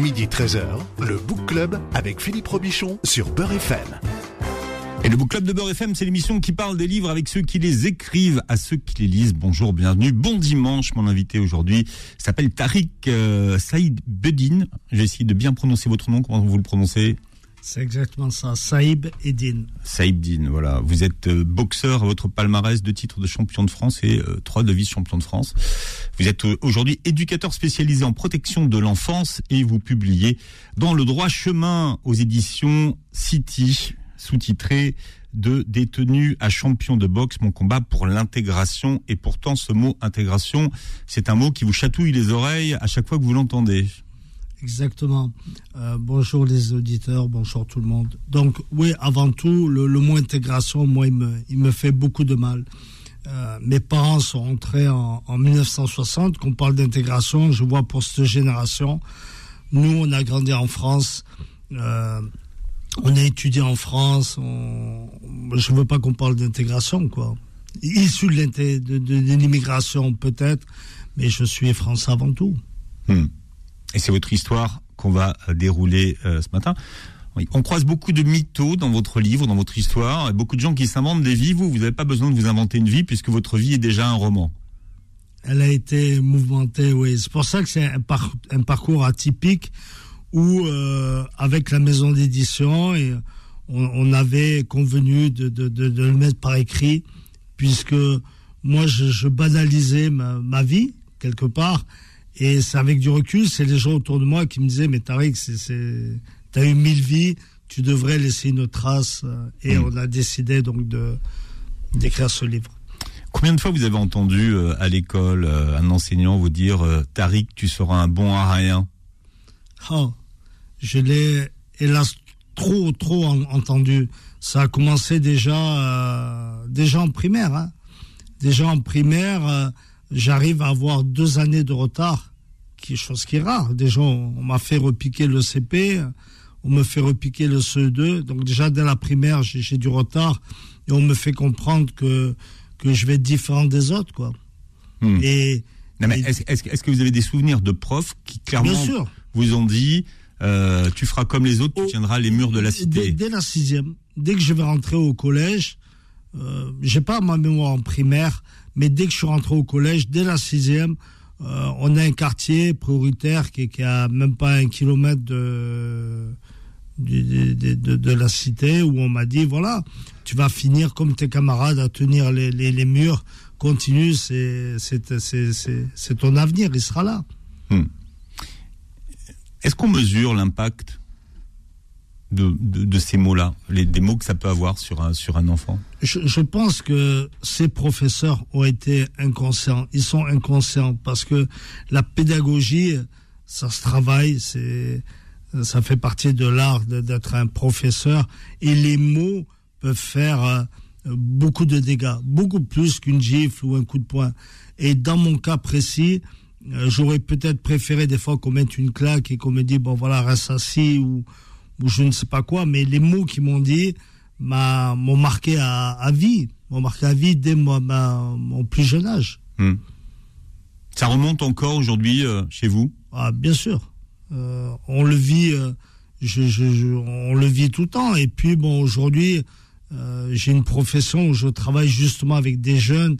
Midi 13h, le Book Club avec Philippe Robichon sur Beurre FM. Et le Book Club de Beurre FM, c'est l'émission qui parle des livres avec ceux qui les écrivent, à ceux qui les lisent. Bonjour, bienvenue, bon dimanche. Mon invité aujourd'hui s'appelle Tariq euh, Saïd Bedin. J'ai essayé de bien prononcer votre nom. Comment vous le prononcez? C'est exactement ça, Saïb Eddin. Saïb Eddin, voilà. Vous êtes euh, boxeur votre palmarès, deux titres de champion de France et euh, trois de vice-champion de France. Vous êtes euh, aujourd'hui éducateur spécialisé en protection de l'enfance et vous publiez dans Le droit chemin aux éditions City, sous-titré de détenu à champion de boxe, mon combat pour l'intégration. Et pourtant, ce mot intégration, c'est un mot qui vous chatouille les oreilles à chaque fois que vous l'entendez. Exactement. Euh, bonjour les auditeurs, bonjour tout le monde. Donc oui, avant tout, le, mot intégration, moi, il me, fait beaucoup de mal. Euh, mes parents sont rentrés en, 1960. Qu'on parle d'intégration, je vois pour cette génération, nous, on a grandi en France. Euh, on a étudié en France. je ne veux pas qu'on parle d'intégration, quoi. Issu de l'immigration, peut-être, mais je suis français avant tout. Hmm. Et c'est votre histoire qu'on va euh, dérouler euh, ce matin. On croise beaucoup de mythos dans votre livre, dans votre histoire, et beaucoup de gens qui s'inventent des vies. Vous, vous n'avez pas besoin de vous inventer une vie puisque votre vie est déjà un roman. Elle a été mouvementée, oui. C'est pour ça que c'est un, parcours atypique où, euh, avec la maison d'édition, on, avait convenu de, le mettre par écrit, puisque moi, je, banalisais ma, vie, quelque part, et c'est avec du recul, c'est les gens autour de moi qui me disaient, mais Tariq, t'as eu mille vies, tu devrais laisser une trace. Et hmm. on a décidé donc de, d'écrire ce livre. Combien de fois vous avez entendu euh, à l'école euh, un enseignant vous dire euh, Tariq, tu seras un bon à rien oh, Je l'ai hélas trop trop entendu. Ça a commencé déjà déjà en primaire. Hein. Déjà en primaire, j'arrive à avoir deux années de retard, qui chose qui est rare. Déjà, on, m'a fait repiquer le CP, on me fait repiquer le CE2. Donc déjà, dès la primaire, j'ai du retard et on me fait comprendre que, que je vais être différent des autres, quoi. Hmm. Et, est-ce que vous avez des souvenirs de profs qui clairement vous ont dit euh, tu feras comme les autres, tu tiendras les murs de la cité? Dès, la sixième, dès que je vais rentrer au collège, euh, j'ai pas ma mémoire en primaire, mais dès que je suis rentré au collège, dès la sixième, euh, on a un quartier prioritaire qui, qui a même pas un kilomètre de, de, la cité où on m'a dit voilà, tu vas finir comme tes camarades à tenir les, les, murs, continue, c'est ton avenir, il sera là. Hmm. Est-ce qu'on mesure l'impact de, ces mots-là, des mots que ça peut avoir sur un, sur un enfant je, pense que ces professeurs ont été inconscients. Ils sont inconscients parce que la pédagogie, ça se travaille, c'est, ça fait partie de l'art d'être un professeur et les mots peuvent faire euh, beaucoup de dégâts, beaucoup plus qu'une gifle ou un coup de poing. Et dans mon cas précis, euh, j'aurais peut-être préféré des fois qu'on mette une claque et qu'on me dise bon voilà reste assis ou ou je ne sais pas quoi, mais les mots qu'ils m'ont dit m'ont marqué à, vie, m'ont marqué à vie dès mon plus jeune âge. Hmm. Ça remonte encore aujourd'hui euh, chez vous? Ah, Bien sûr. Euh, on le vit, euh, je, on le vit tout le temps. Et puis bon, aujourd'hui, j'ai une profession où je travaille justement avec des jeunes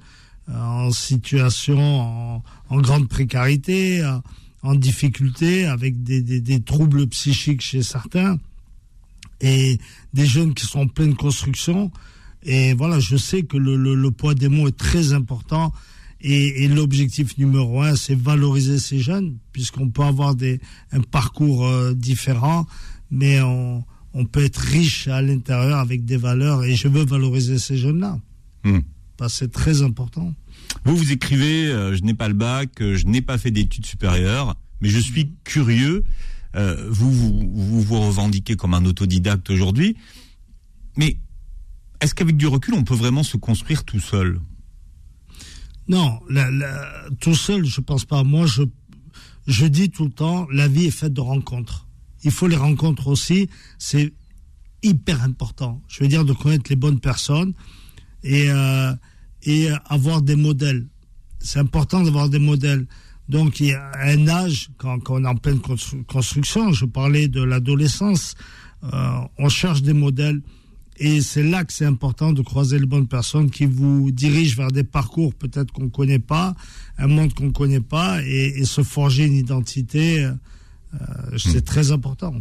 en situation, en, en grande précarité, en difficulté, avec des, troubles psychiques chez certains, et des jeunes qui sont en pleine construction. Et voilà, je sais que le, poids des mots est très important. Et, l'objectif numéro un, c'est valoriser ces jeunes, puisqu'on peut avoir des, un parcours euh, différent, mais on, on, peut être riche à l'intérieur avec des valeurs. Et je veux valoriser ces jeunes-là. Hmm. Que c'est très important. Vous, vous écrivez, euh, je n'ai pas le bac, euh, je n'ai pas fait d'études supérieures, mais je suis curieux. Euh, vous, vous, vous, revendiquez comme un autodidacte aujourd'hui, mais est-ce qu'avec du recul, on peut vraiment se construire tout seul? Non, tout seul, je pense pas. Moi, je, je dis tout le temps, la vie est faite de rencontres. Il faut les rencontres aussi. C'est hyper important. Je veux dire de connaître les bonnes personnes et et avoir des modèles. C'est important d'avoir des modèles. Donc il y a un âge, quand, quand on est en pleine construction, je parlais de l'adolescence, euh, on cherche des modèles. Et c'est là que c'est important de croiser les bonnes personnes qui vous dirigent vers des parcours peut-être qu'on ne connaît pas, un monde qu'on ne connaît pas, et, se forger une identité, euh, c'est hmm. très important.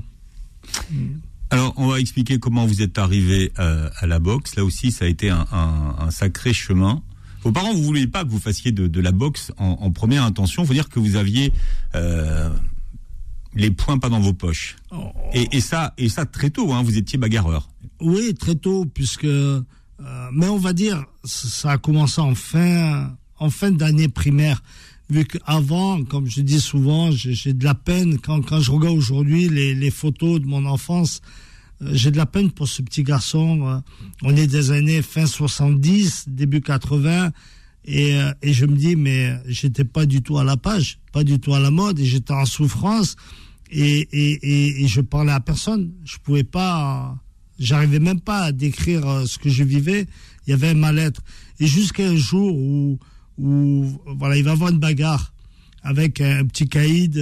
Alors, on va expliquer comment vous êtes arrivé euh, à la boxe. Là aussi, ça a été un, un sacré chemin. Vos parents, vous ne vouliez pas que vous fassiez de, de la boxe en, en, première intention. Il faut dire que vous aviez euh, les points pas dans vos poches. Oh. Et, et, ça, et ça très tôt. Hein, vous étiez bagarreur. Oui, très tôt, puisque. Euh, mais on va dire, ça a commencé en fin, en fin d'année primaire. Vu qu'avant, comme je dis souvent, j'ai de la peine quand, quand je regarde aujourd'hui les, les photos de mon enfance. Euh, j'ai de la peine pour ce petit garçon. Euh. On est des années fin 70, début 80. Et, euh, et je me dis, mais j'étais pas du tout à la page, pas du tout à la mode, et j'étais en souffrance, et, et, et, je parlais à personne. Je pouvais pas, j'arrivais même pas à décrire ce que je vivais. Il y avait un mal-être. Et jusqu'à un jour où, où, voilà, il va avoir une bagarre avec un petit caïd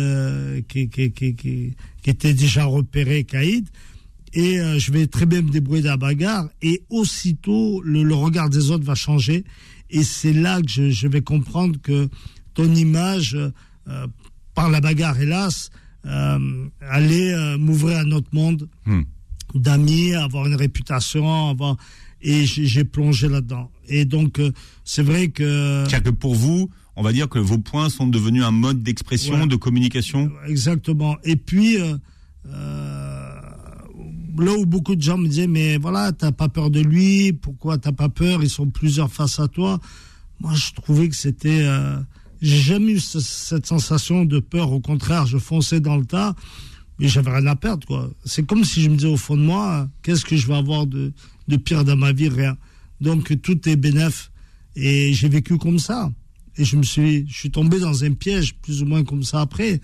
qui, qui, qui, qui, était déjà repéré caïd. Et euh, je vais très bien me débrouiller de la bagarre. Et aussitôt le, regard des autres va changer. Et c'est là que je, je, vais comprendre que ton image euh, par la bagarre hélas euh, allait euh, m'ouvrir à notre monde. Hmm. d'amis avoir une réputation avoir et j'ai plongé là-dedans et donc c'est vrai que que pour vous on va dire que vos points sont devenus un mode d'expression de communication exactement et puis euh, là où beaucoup de gens me disaient, mais voilà, t'as pas peur de lui, pourquoi t'as pas peur, ils sont plusieurs face à toi. Moi, je trouvais que c'était, euh, j'ai jamais eu cette sensation de peur. Au contraire, je fonçais dans le tas, mais j'avais rien à perdre, quoi. C'est comme si je me disais au fond de moi, qu'est-ce que je vais avoir de, de pire dans ma vie? Rien. Donc, tout est bénéf. Et j'ai vécu comme ça. Et je me suis, je suis tombé dans un piège, plus ou moins comme ça après.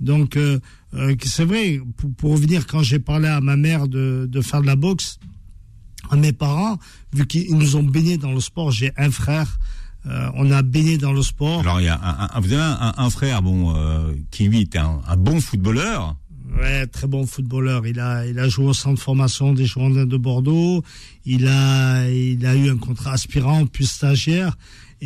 Donc, euh, euh, c'est vrai, pour, revenir, quand j'ai parlé à ma mère de, de faire de la boxe, à mes parents, vu qu'ils nous ont baignés dans le sport, j'ai un frère, euh, on a baigné dans le sport. Alors, il y a un, vous avez un, frère, bon, qui lui un, un, bon footballeur. Ouais, très bon footballeur. Il a, joué au centre de formation des Girondins de Bordeaux. Il a, il a eu un contrat aspirant puis stagiaire.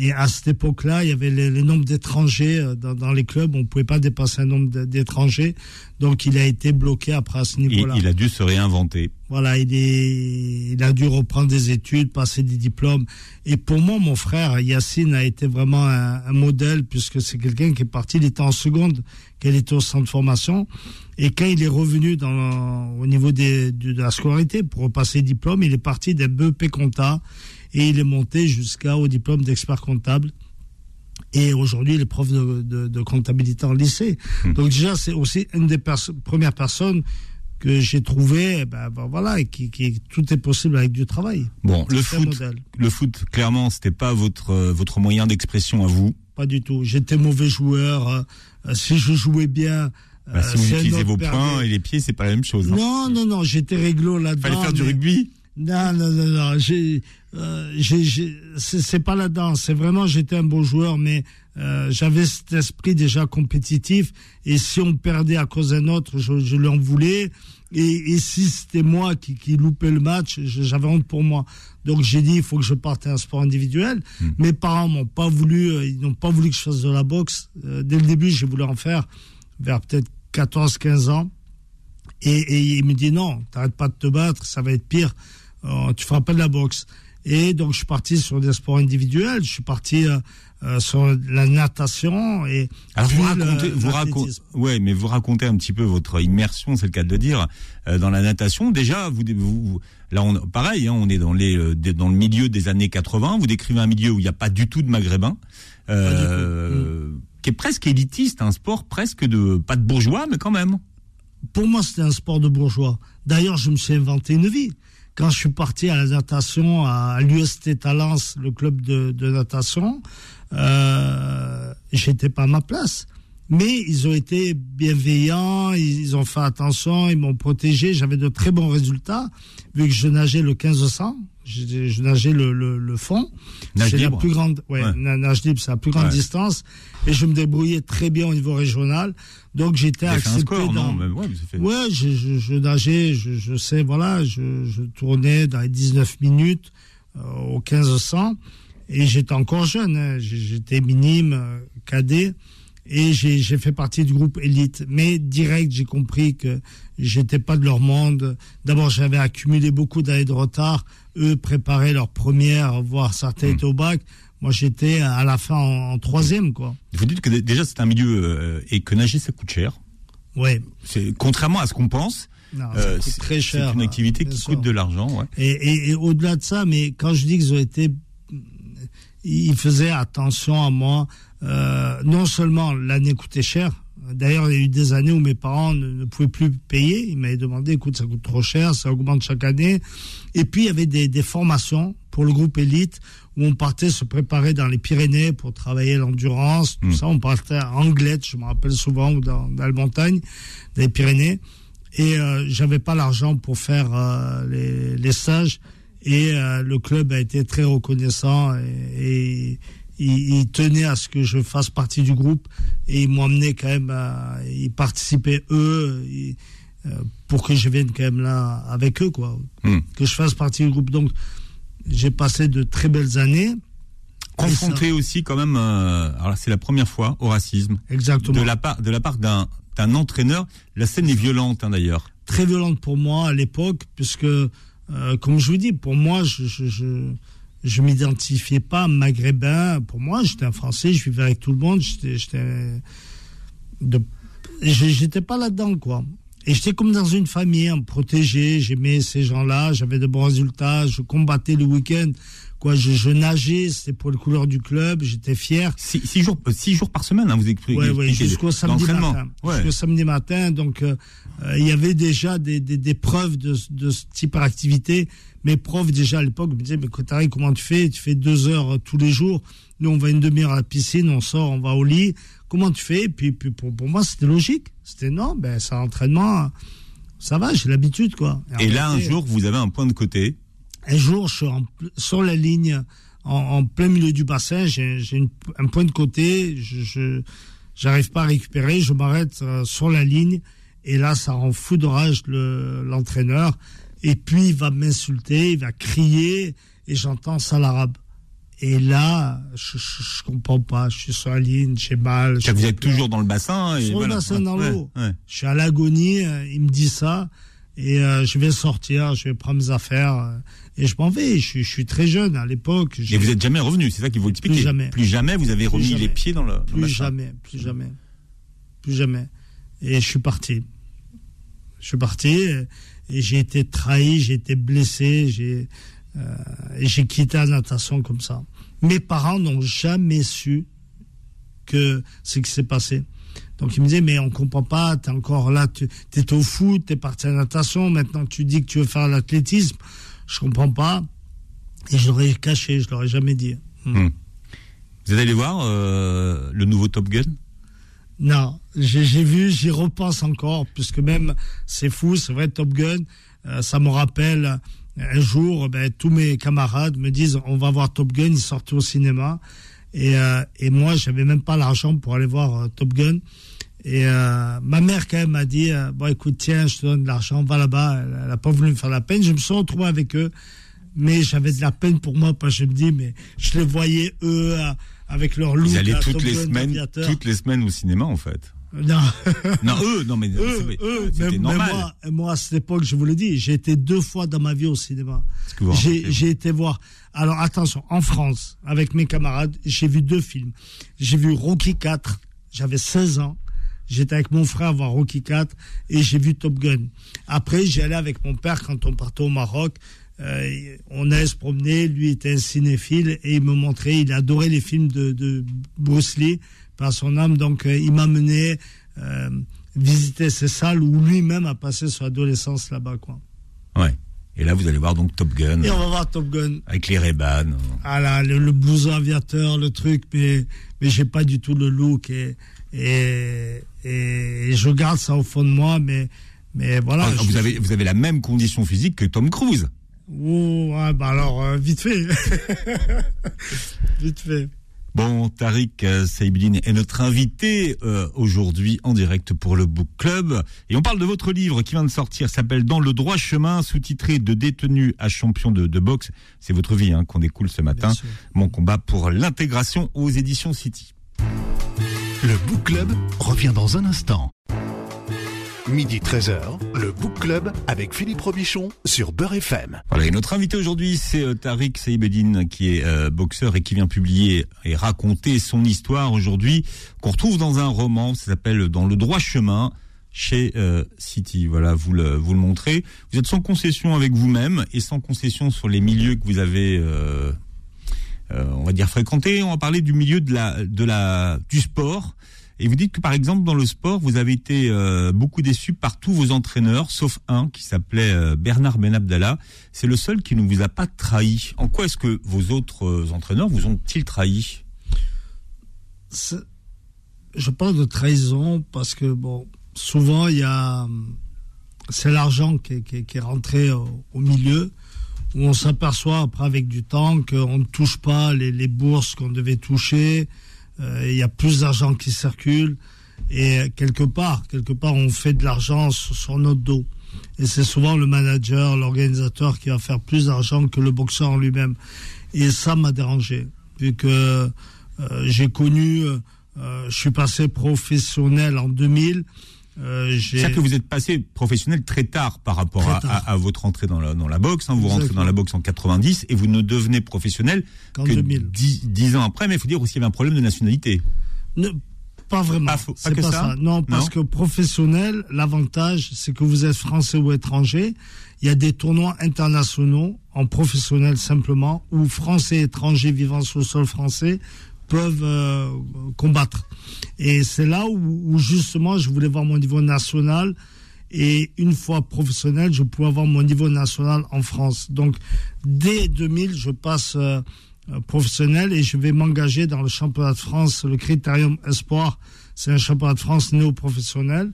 Et à cette époque-là, il y avait le, nombre d'étrangers euh, dans, dans, les clubs. On ne pouvait pas dépasser un nombre d'étrangers. Donc, il a été bloqué après à ce niveau-là. Il a dû se réinventer. Voilà, il, est, il a dû reprendre des études, passer des diplômes. Et pour moi, mon frère Yacine a été vraiment un, un modèle puisque c'est quelqu'un qui est parti. Il était en seconde, qu'il était au centre de formation. Et quand il est revenu dans, au niveau des, de, la scolarité pour repasser le diplôme, il est parti d'un BEP compta et il est monté jusqu'au diplôme d'expert comptable. Et aujourd'hui, il est prof de, de, de comptabilité en lycée. Hmm. Donc déjà, c'est aussi une des premières personnes que j'ai trouvé, eh ben, ben, voilà, et qui, qui, tout est possible avec du travail. Bon, le foot, le foot, clairement, c'était pas votre votre moyen d'expression à vous. Pas du tout. J'étais mauvais joueur. Euh, si je jouais bien. Bah, si vous utilisez vos poings et les pieds, c'est pas la même chose. Hein. Non, non, non, j'étais réglo là-dedans. Fallait faire du rugby? Non, non, non, non. Euh, c'est pas là-dedans. C'est vraiment, j'étais un bon joueur, mais euh, j'avais cet esprit déjà compétitif. Et si on perdait à cause d'un autre, je, je l'en voulais. Et, et si c'était moi qui, qui loupais le match, j'avais honte pour moi. Donc j'ai dit, il faut que je parte à un sport individuel. Hmm. Mes parents m'ont pas voulu, euh, ils n'ont pas voulu que je fasse de la boxe. Euh, dès le début, j'ai voulu en faire vers peut-être 14, 15 ans. Et, et il me dit non, t'arrêtes pas de te battre, ça va être pire. Euh, tu feras pas de la boxe. Et donc, je suis parti sur des sports individuels. Je suis parti euh, euh sur la natation et. Alors vous racontez, vous racontez, ouais, mais vous racontez un petit peu votre immersion, c'est le cas de le dire, euh, dans la natation. Déjà, vous, vous là, on, pareil, hein, on est dans les, dans le milieu des années 80. Vous décrivez un milieu où il n'y a pas du tout de maghrébins, euh, qui est presque élitiste, un sport presque de pas de bourgeois, mais quand même. Pour moi, c'était un sport de bourgeois. D'ailleurs, je me suis inventé une vie quand je suis parti à la natation à l'UST Talence, le club de, natation, euh, j'étais pas à ma place. Mais ils ont été bienveillants, ils ont fait attention, ils m'ont protégé. J'avais de très bons résultats, vu que je nageais le 1500, je, je nageais le, le, le fond. Nage C'est la plus grande, ouais, Ouais. na- nage libre, c'est la plus grande Ouais. distance. Et je me débrouillais très bien au niveau régional. Donc j'étais accepté score, dans. non ouais, fait- Ouais, je, je, je nageais, je, je sais, voilà, je, je tournais dans les 19 minutes euh, au 1500 et j'étais encore jeune, hein, j'étais minime, euh, cadet et j'ai fait partie du groupe élite. Mais direct, j'ai compris que j'étais pas de leur monde. D'abord, j'avais accumulé beaucoup d'années de retard. Eux préparaient leur première, voire certains Hmm. étaient au bac. Moi, j'étais à la fin en, en troisième, quoi. Vous dites que dé- déjà c'est un milieu euh, et que nager ça coûte cher. C'est contrairement à ce qu'on pense. Euh, c'est- très cher. C'est une activité bien qui sûr. coûte de l'argent. Ouais. Et, et- et au-delà de ça, mais quand je dis qu'ils ont été, ils faisaient attention à moi. Euh, non seulement l'année coûtait cher. D'ailleurs, il y a eu des années où mes parents ne, ne pouvaient plus payer. Ils m'avaient demandé, écoute, ça coûte trop cher, ça augmente chaque année. Et puis, il y avait des, des formations pour le groupe élite où on partait se préparer dans les Pyrénées pour travailler l'endurance, tout Mm. ça. On partait à Anglette, je me rappelle souvent, ou dans, dans les montagnes, dans les Pyrénées. Et euh, j'avais pas l'argent pour faire euh, les, les stages. Et euh, le club a été très reconnaissant et, il, tenait à ce que je fasse partie du groupe et ils m'ont amené quand même à ils participaient eux euh, pour que je vienne quand même là avec eux quoi Hmm. que je fasse partie du groupe donc j'ai passé de très belles années Confronté aussi quand même. euh, alors c'est la première fois au racisme exactement de la part de la part d'un d'un entraîneur. La scène est violente hein, d'ailleurs. très violente pour moi à l'époque, puisque, euh, comme je vous dis, pour moi, je je, m'identifiais pas maghrébin. Pour moi, j'étais un Français, je vivais avec tout le monde, j'étais, j'étais pas là-dedans, quoi. Et j'étais comme dans une famille, hein, protégé, j'aimais ces gens-là, j'avais de bons résultats, je combattais le week-end, quoi, je, je nageais, c'était pour les couleurs du club, j'étais fier. Six, six jours six jours par semaine. Hein, vous expliquez. Ouais, ouais, jusqu'au samedi matin. Ouais. Jusqu'au samedi matin. Donc, euh, euh, il y avait déjà des, des, des preuves de, de ce type d'activité. Mes profs, déjà à l'époque, me disaient, mais Kotari, comment tu fais? Tu fais deux heures euh, tous les jours. Nous, on va une demi-heure à la piscine, on sort, on va au lit. Comment tu fais? Puis, puis pour, pour moi, c'était logique. C'était non, ben, c'est un entraînement. Ça va, j'ai l'habitude, quoi. Et là, un jour, vous avez un point de côté. Un jour, je suis en sur la ligne, en, en plein milieu du bassin, j'ai un point de côté, je j'arrive pas à récupérer, je m'arrête euh, sur la ligne, et là, ça rend fou de rage le- l'entraîneur, et puis il va m'insulter, il va crier, et j'entends ça l'arabe. Et là, je, je, je comprends pas, je suis sur la ligne, j'ai mal. Vous êtes toujours dans le bassin. Et Sur le voilà. bassin, dans Ouais, l'eau. ouais. Je suis à l'agonie, euh, il me dit ça, et euh, je vais sortir, je vais prendre mes affaires, euh, et je m'en vais. Je, suis- je suis très jeune à l'époque. Et vous êtes jamais revenu, c'est ça qu'il faut expliquer. Plus jamais. Plus jamais vous avez Plus remis jamais. les pieds dans le, dans Plus jamais, plus jamais, plus jamais. Et je suis parti. Je suis parti et, j'ai été trahi, j'ai été blessé, j'ai euh, et j'ai quitté la natation comme ça. Mes parents n'ont jamais su que ce qui s'est passé. Donc ils me disaient mais on comprend pas, t'es encore là, tu es au foot, t'es parti à la natation, maintenant tu dis que tu veux faire l'athlétisme, je comprends pas. Et je l'aurais caché, je l'aurais jamais dit. Hmm. Vous êtes allé voir euh, le nouveau Top Gun? Non, j'ai vu, j'y repense encore, puisque même, c'est fou, c'est vrai, Top Gun, euh, ça me rappelle euh, un jour, ben, tous mes camarades me disent, on va voir Top Gun, ils sortent au cinéma, et, euh, et moi, j'avais même pas l'argent pour aller voir Top Gun. Et euh, ma mère, quand même, m'a dit, euh, bon, écoute, tiens, je te donne de l'argent, va là-bas. Elle, elle a pas voulu me faire la peine. Je me suis retrouvé avec eux, mais j'avais de la peine pour moi, parce que je me dis, mais je les voyais, eux, avec leur look. Allez à toutes les semaines, toutes les semaines au cinéma en fait. Non. Non, eux, non mais eux, c'était mais- mais normal. moi, moi, à cette époque, je vous le dis, j'ai été deux fois dans ma vie au cinéma. J'ai été voir. Alors attention, en France, avec mes camarades, j'ai vu deux films. J'ai vu Rocky 4, j'avais 16 ans. J'étais avec mon frère voir Rocky 4 et j'ai vu Top Gun. Après, j'y allais avec mon père quand on partait au Maroc. Euh, on allait se promener, lui était un cinéphile et il me montrait, il adorait les films de, de Bruce Lee par son âme. Donc euh, il m'a mené euh, visiter ces salles où lui-même a passé son adolescence là-bas. quoi. Ouais. Et là, vous allez voir donc Top Gun Et on va voir Top Gun. avec les Ray-Ban. Ah là, le, le blouson aviateur, le truc, mais, mais j'ai pas du tout le look. Et, et, et, je garde ça au fond de moi, mais, mais voilà. Ah, vous, avez, vous avez la même condition physique que Tom Cruise. Oh, bah alors, euh, vite fait. vite fait. Bon, Tariq euh, Saïbidine est notre invité euh, aujourd'hui en direct pour le Book Club. Et on parle de votre livre qui vient de sortir, s'appelle Dans le droit chemin, sous-titré de détenu à champion de, de boxe. C'est votre vie hein, qu'on découle ce matin. Mon combat pour l'intégration aux éditions City. Le Book Club revient dans un instant. Midi 13h, le Book Club avec Philippe Robichon sur Beurre FM. Voilà, et notre invité aujourd'hui, c'est euh, Tariq Saïbedine, qui est euh, boxeur et qui vient publier et raconter son histoire aujourd'hui, qu'on retrouve dans un roman, ça s'appelle Dans le droit chemin, chez euh, City. Voilà, vous le, vous le montrez. Vous êtes sans concession avec vous-même et sans concession sur les milieux que vous avez... on va dire fréquentés. On va parler du milieu de la, de la, du sport. Et vous dites que par exemple dans le sport, vous avez été euh, beaucoup déçu par tous vos entraîneurs, sauf un qui s'appelait euh, Bernard Benabdallah. C'est le seul qui ne vous a pas trahi. En quoi est-ce que vos autres euh, entraîneurs vous ont-ils trahi? Je parle de trahison parce que bon, souvent il y a c'est l'argent qui, est rentré au, milieu où on s'aperçoit après avec du temps qu'on ne touche pas les, bourses qu'on devait toucher il y a plus d'argent qui circule et quelque part, quelque part, on fait de l'argent sur, notre dos. Et c'est souvent le manager, l'organisateur qui va faire plus d'argent que le boxeur en lui-même. Et ça m'a dérangé, vu que euh, j'ai connu, euh, je suis passé professionnel en 2000. Euh, C'est-à-dire que vous êtes passé professionnel très tard par rapport À, votre entrée dans la, dans la boxe. Hein. Vous rentrez dans la boxe en 90 et vous ne devenez professionnel que 10, ans après. Mais il faut dire aussi qu'il y avait un problème de nationalité. Ne, pas vraiment. Pas, que ça. Non, parce que professionnel, l'avantage, c'est que vous êtes français ou étranger. Il y a des tournois internationaux en professionnel simplement, où français et étrangers vivant sur le sol français peuvent euh, combattre. Et c'est là où, justement je voulais voir mon niveau national. Et une fois professionnel, je pouvais avoir mon niveau national en France. Donc, dès 2000, je passe euh, professionnel et je vais m'engager dans le championnat de France, le Critérium Espoir. C'est un championnat de France néo-professionnel.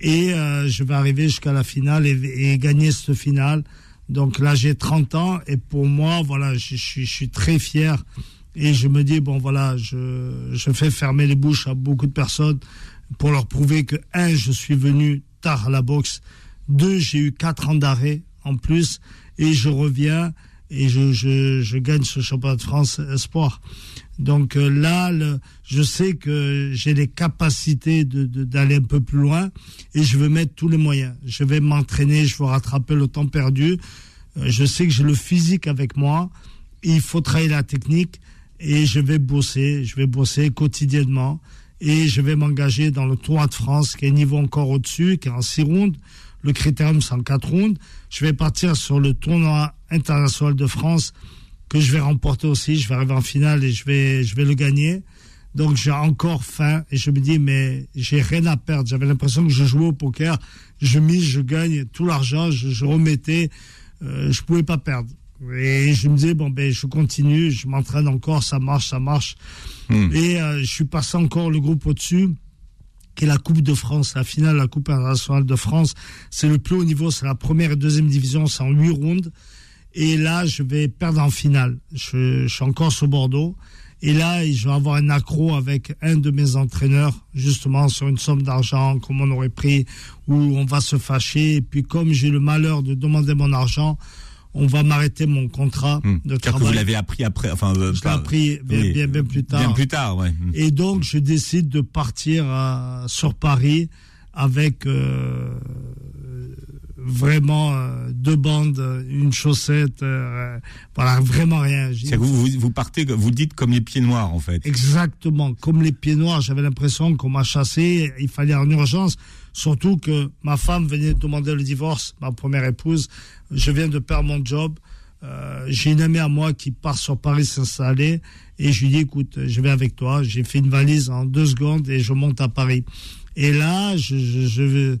Et euh, je vais arriver jusqu'à la finale et, et, gagner cette finale. Donc là, j'ai 30 ans et pour moi, voilà, je, je, je suis très fier et je me dis, bon voilà, je, je fais fermer les bouches à beaucoup de personnes pour leur prouver que, un, je suis venu tard à la boxe, deux, j'ai eu quatre ans d'arrêt en plus, et je reviens et je, je, je gagne ce championnat de France espoir. Donc euh, là, je sais que j'ai les capacités d'aller de, d'aller un peu plus loin et je veux mettre tous les moyens. Je vais m'entraîner, je veux rattraper le temps perdu. Euh, je sais que j'ai le physique avec moi. Il faut travailler la technique et je vais bosser, je vais bosser quotidiennement et je vais m'engager dans le Tour de France qui est niveau encore au-dessus, qui est en 6 rounds. Le critérium, c'est en 4 rounds. Je vais partir sur le tournoi international de France que je vais remporter aussi. Je vais arriver en finale et je vais, je vais le gagner. Donc j'ai encore faim et je me dis mais j'ai rien à perdre. J'avais l'impression que je jouais au poker, je mise, je gagne tout l'argent, je, remettais, euh, je pouvais pas perdre. Et je me disais, bon, ben, je continue, je m'entraîne encore, ça marche, ça marche. Hmm. Et euh, je suis passé encore le groupe au-dessus, qui est la Coupe de France, la finale de la Coupe internationale de France. C'est le plus haut niveau, c'est la première et deuxième division, c'est en huit rounds. Et là, je vais perdre en finale. Je, je suis encore sur Bordeaux. Et là, je vais avoir un accro avec un de mes entraîneurs, justement, sur une somme d'argent, comme on aurait pris, où on va se fâcher. Et puis, comme j'ai le malheur de demander mon argent, on va m'arrêter mon contrat hmm. de travail. que vous l'avez appris après, enfin, euh, je l'ai appris bien, bien, plus tard. Bien plus tard, ouais. Hmm. Et donc, je décide de partir euh, sur Paris avec euh, vraiment euh, deux bandes, une chaussette, voilà, vraiment rien. Vous, vous, vous, partez, vous dites comme les pieds noirs, en fait. Exactement, comme les pieds noirs. J'avais l'impression qu'on m'a chassé, il fallait en urgence. Surtout que ma femme venait de demander le divorce, ma première épouse. Je viens de perdre mon job. Euh, j'ai une amie à moi qui part sur Paris s'installer et je lui dis écoute, je vais avec toi. J'ai fait une valise en deux secondes et je monte à Paris. Et là, je, je, je,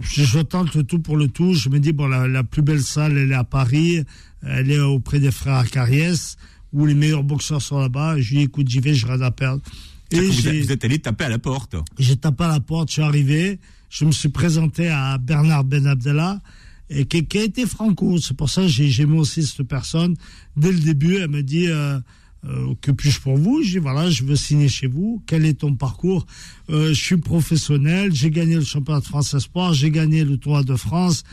je, tente le tout pour le tout. Je me dis bon, la, la, plus belle salle, elle est à Paris. Elle est auprès des frères Cariès où les meilleurs boxeurs sont là-bas. Je lui dis écoute, j'y vais, je rien à perdre. Et vous, vous, êtes allé taper à la porte. J'ai tapé à la porte, je suis arrivé, je me suis présenté à Bernard Ben Abdallah, et qui, qui a été franco. C'est pour ça que j'ai aimé aussi cette personne. Dès le début, elle me dit euh, euh, que puis-je pour vous? Je dis voilà, je veux signer chez vous. Quel est ton parcours? Euh, Je suis professionnel, j'ai gagné le championnat de France Espoir, j'ai gagné le Tour de France.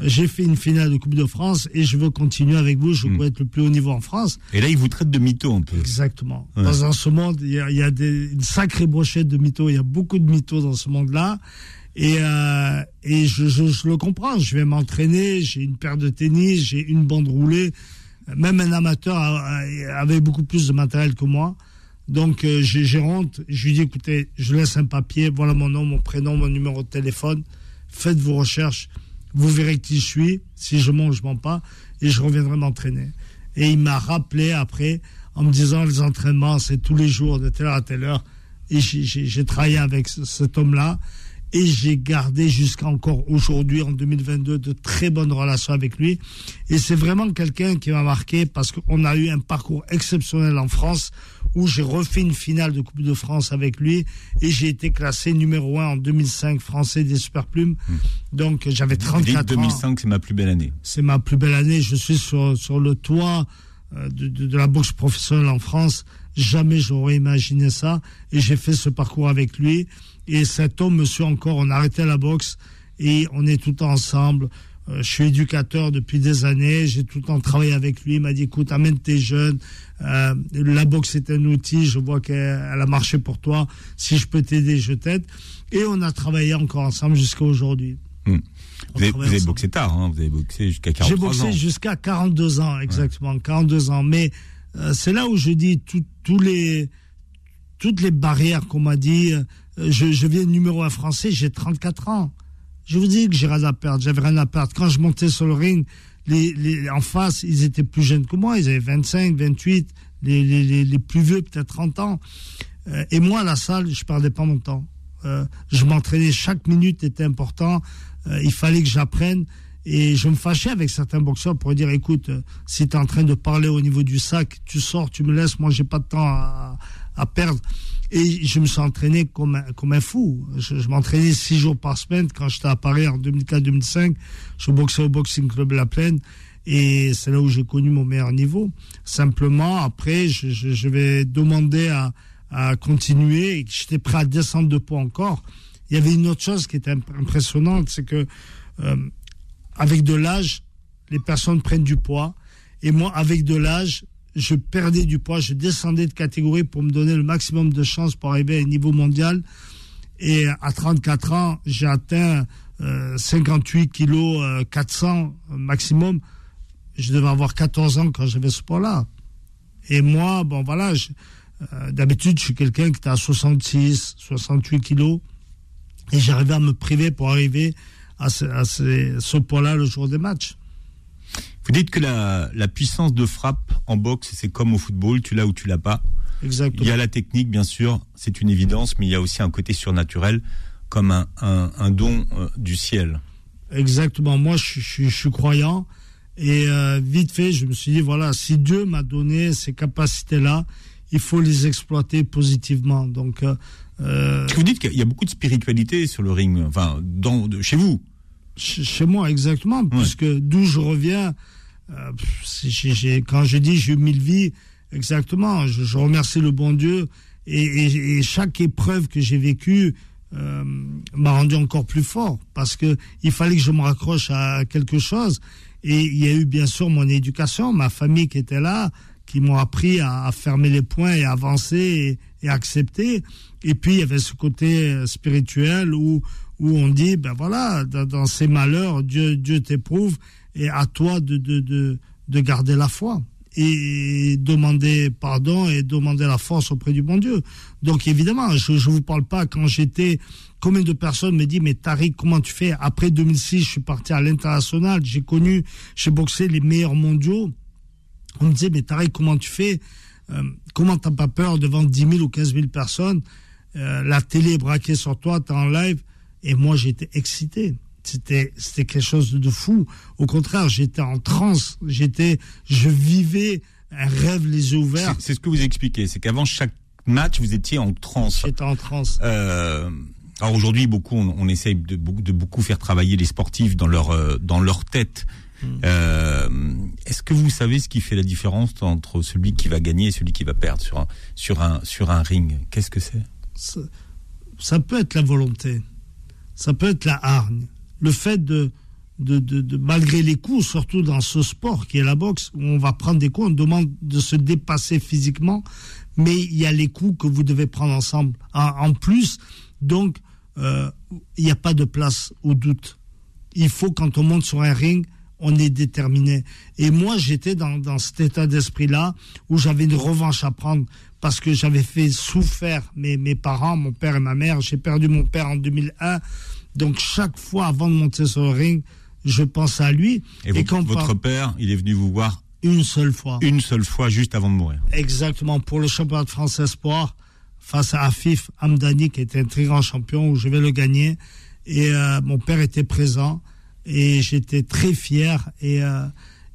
J'ai fait une finale de Coupe de France et je veux continuer avec vous. Je veux hmm. être le plus haut niveau en France. Et là, il vous traite de mytho un peu. Exactement. Dans ce monde, il y a, y a des, une sacrée brochette de mythos. Il y a beaucoup de mythos dans ce monde-là. Et, euh, et je, je, je, le comprends. Je vais m'entraîner. J'ai une paire de tennis. J'ai une bande roulée. Même un amateur avait beaucoup plus de matériel que moi. Donc, euh, j'ai honte. Je lui dis, écoutez, je laisse un papier. Voilà mon nom, mon prénom, mon numéro de téléphone. Faites vos recherches. Vous verrez qui je suis. Si je mens, je mens pas. Et je reviendrai m'entraîner. Et il m'a rappelé après en me disant, les entraînements, c'est tous les jours, de telle heure à telle heure. Et j'ai travaillé avec cet homme-là et j'ai gardé jusqu'à encore aujourd'hui, en 2022, de très bonnes relations avec lui. Et c'est vraiment quelqu'un qui m'a marqué parce qu'on a eu un parcours exceptionnel en France où j'ai refait une finale de Coupe de France avec lui et j'ai été classé numéro un en 2005 français des superplumes. Mmh. Donc j'avais 34 ans. 2005, c'est ma plus belle année. C'est ma plus belle année. Je suis sur, sur le toit euh, de, de, de la boxe professionnelle en France. Jamais j'aurais imaginé ça et j'ai fait ce parcours avec lui. Et cet homme, monsieur, encore, on a arrêté la boxe et on est tout ensemble. Euh, je suis éducateur depuis des années, j'ai tout le temps travaillé avec lui. Il m'a dit, écoute, amène tes jeunes. Euh, la boxe est un outil, je vois qu'elle a marché pour toi. Si je peux t'aider, je t'aide. Et on a travaillé encore ensemble jusqu'à aujourd'hui. Hmm. Vous, avez, boxé tard, hein vous avez boxé jusqu'à 42 ans. J'ai boxé jusqu'à 42 ans, exactement, 42 ans. Mais euh, c'est là où je dis tous les, toutes les barrières qu'on m'a dit, euh, je, viens numéro un français, j'ai 34 ans. Je vous dis que j'ai rien à perdre, j'avais rien à perdre. Quand je montais sur le ring, en face, ils étaient plus jeunes que moi, ils avaient 25, 28, les, plus vieux peut-être 30 ans. Euh, et moi, à la salle, je perdais pas mon temps. Euh, je m'entraînais, chaque minute était important, il fallait que j'apprenne. Et je me fâchais avec certains boxeurs pour dire, écoute, si tu es en train de parler au niveau du sac, tu sors, tu me laisses, moi j'ai pas de temps à, à perdre. Et je me suis entraîné comme un, fou. Je, m'entraînais six jours par semaine quand j'étais à Paris en 2004-2005. Je boxais au Boxing Club La Plaine. Et c'est là où j'ai connu mon meilleur niveau. Simplement, après, je, vais demander à, continuer. J'étais prêt à descendre de poids encore. Il y avait une autre chose qui était impressionnante, c'est que euh, avec de l'âge, les personnes prennent du poids. Et moi, avec de l'âge, je perdais du poids, je descendais de catégorie pour me donner le maximum de chances pour arriver à un niveau mondial. Et à 34 ans, j'ai atteint 58 euh, kilos 400 euh, maximum. Je devais avoir 14 ans quand j'avais ce poids-là. Et moi, bon voilà, euh, d'habitude, je suis quelqu'un qui était à 66, 68 kilos. Et j'arrivais à me priver pour arriver à ce, à ce poids-là le jour des matchs. Vous dites que la, puissance de frappe en boxe, c'est comme au football, tu l'as ou tu l'as pas. Exactement. Il y a la technique, bien sûr, c'est une évidence, mais il y a aussi un côté surnaturel, comme un, don euh, du ciel. Exactement. Moi, je, suis croyant. Et euh, vite fait, je me suis dit, voilà, si Dieu m'a donné ces capacités-là, il faut les exploiter positivement. Donc, euh, vous dites qu'il y a beaucoup de spiritualité sur le ring, enfin, dans, chez vous. Chez moi, exactement, puisque d'où je reviens, euh, quand je dis j'ai eu mille vies, exactement, je, remercie le bon Dieu et, chaque épreuve que j'ai vécue euh, m'a rendu encore plus fort parce que il fallait que je me raccroche à quelque chose et il y a eu bien sûr mon éducation, ma famille qui était là, qui m'ont appris à, fermer les poings et avancer et, et, accepter. Et puis il y avait ce côté euh, spirituel où où on dit ben voilà dans, dans ces malheurs Dieu Dieu t'éprouve et à toi de, de, de, de garder la foi et demander pardon et demander la force auprès du bon Dieu. Donc évidemment, je ne vous parle pas quand j'étais, combien de personnes me disent, mais Tariq, comment tu fais? Après 2006, je suis parti à l'international, j'ai connu, j'ai boxé les meilleurs mondiaux. On me disait, mais Tariq, comment tu fais? Euh, Comment t'as pas peur devant 10 000 ou 15 000 personnes? Euh, La télé est braquée sur toi, tu es en live. Et moi, j'étais excité c'était c'était quelque chose de fou. Au contraire, j'étais en transe, j'étais je vivais un rêve les yeux ouverts. C'est ce que vous expliquez, c'est qu'avant chaque match, vous étiez en transe. J'étais en transe. Euh, alors aujourd'hui, beaucoup, on, on essaye de, de, beaucoup faire travailler les sportifs dans leur euh, dans leur tête. Hmm. Euh, Est-ce que vous savez ce qui fait la différence entre celui qui va gagner et celui qui va perdre sur un sur un sur un ring? Qu'est-ce que c'est? Ça, ça, peut être la volonté, ça peut être la hargne, le fait de de, de, malgré les coups, surtout dans ce sport qui est la boxe, où on va prendre des coups, on demande de se dépasser physiquement, mais il y a les coups que vous devez prendre ensemble. En, en plus, donc, euh, il n'y a pas de place au doute. Il faut, quand on monte sur un ring, on est déterminé. Et moi, j'étais dans, dans cet état d'esprit-là où j'avais une revanche à prendre parce que j'avais fait souffrir mes, mes parents, mon père et ma mère. J'ai perdu mon père en 2001. Donc, chaque fois avant de monter sur le ring, je pense à lui. Et, et quand votre père, il est venu vous voir une seule fois. Une seule fois, juste avant de mourir. Exactement. Pour le championnat de France Espoir, face à Afif Hamdani, qui était un très grand champion, où je vais le gagner. Et euh, mon père était présent. Et j'étais très fier. Et, euh,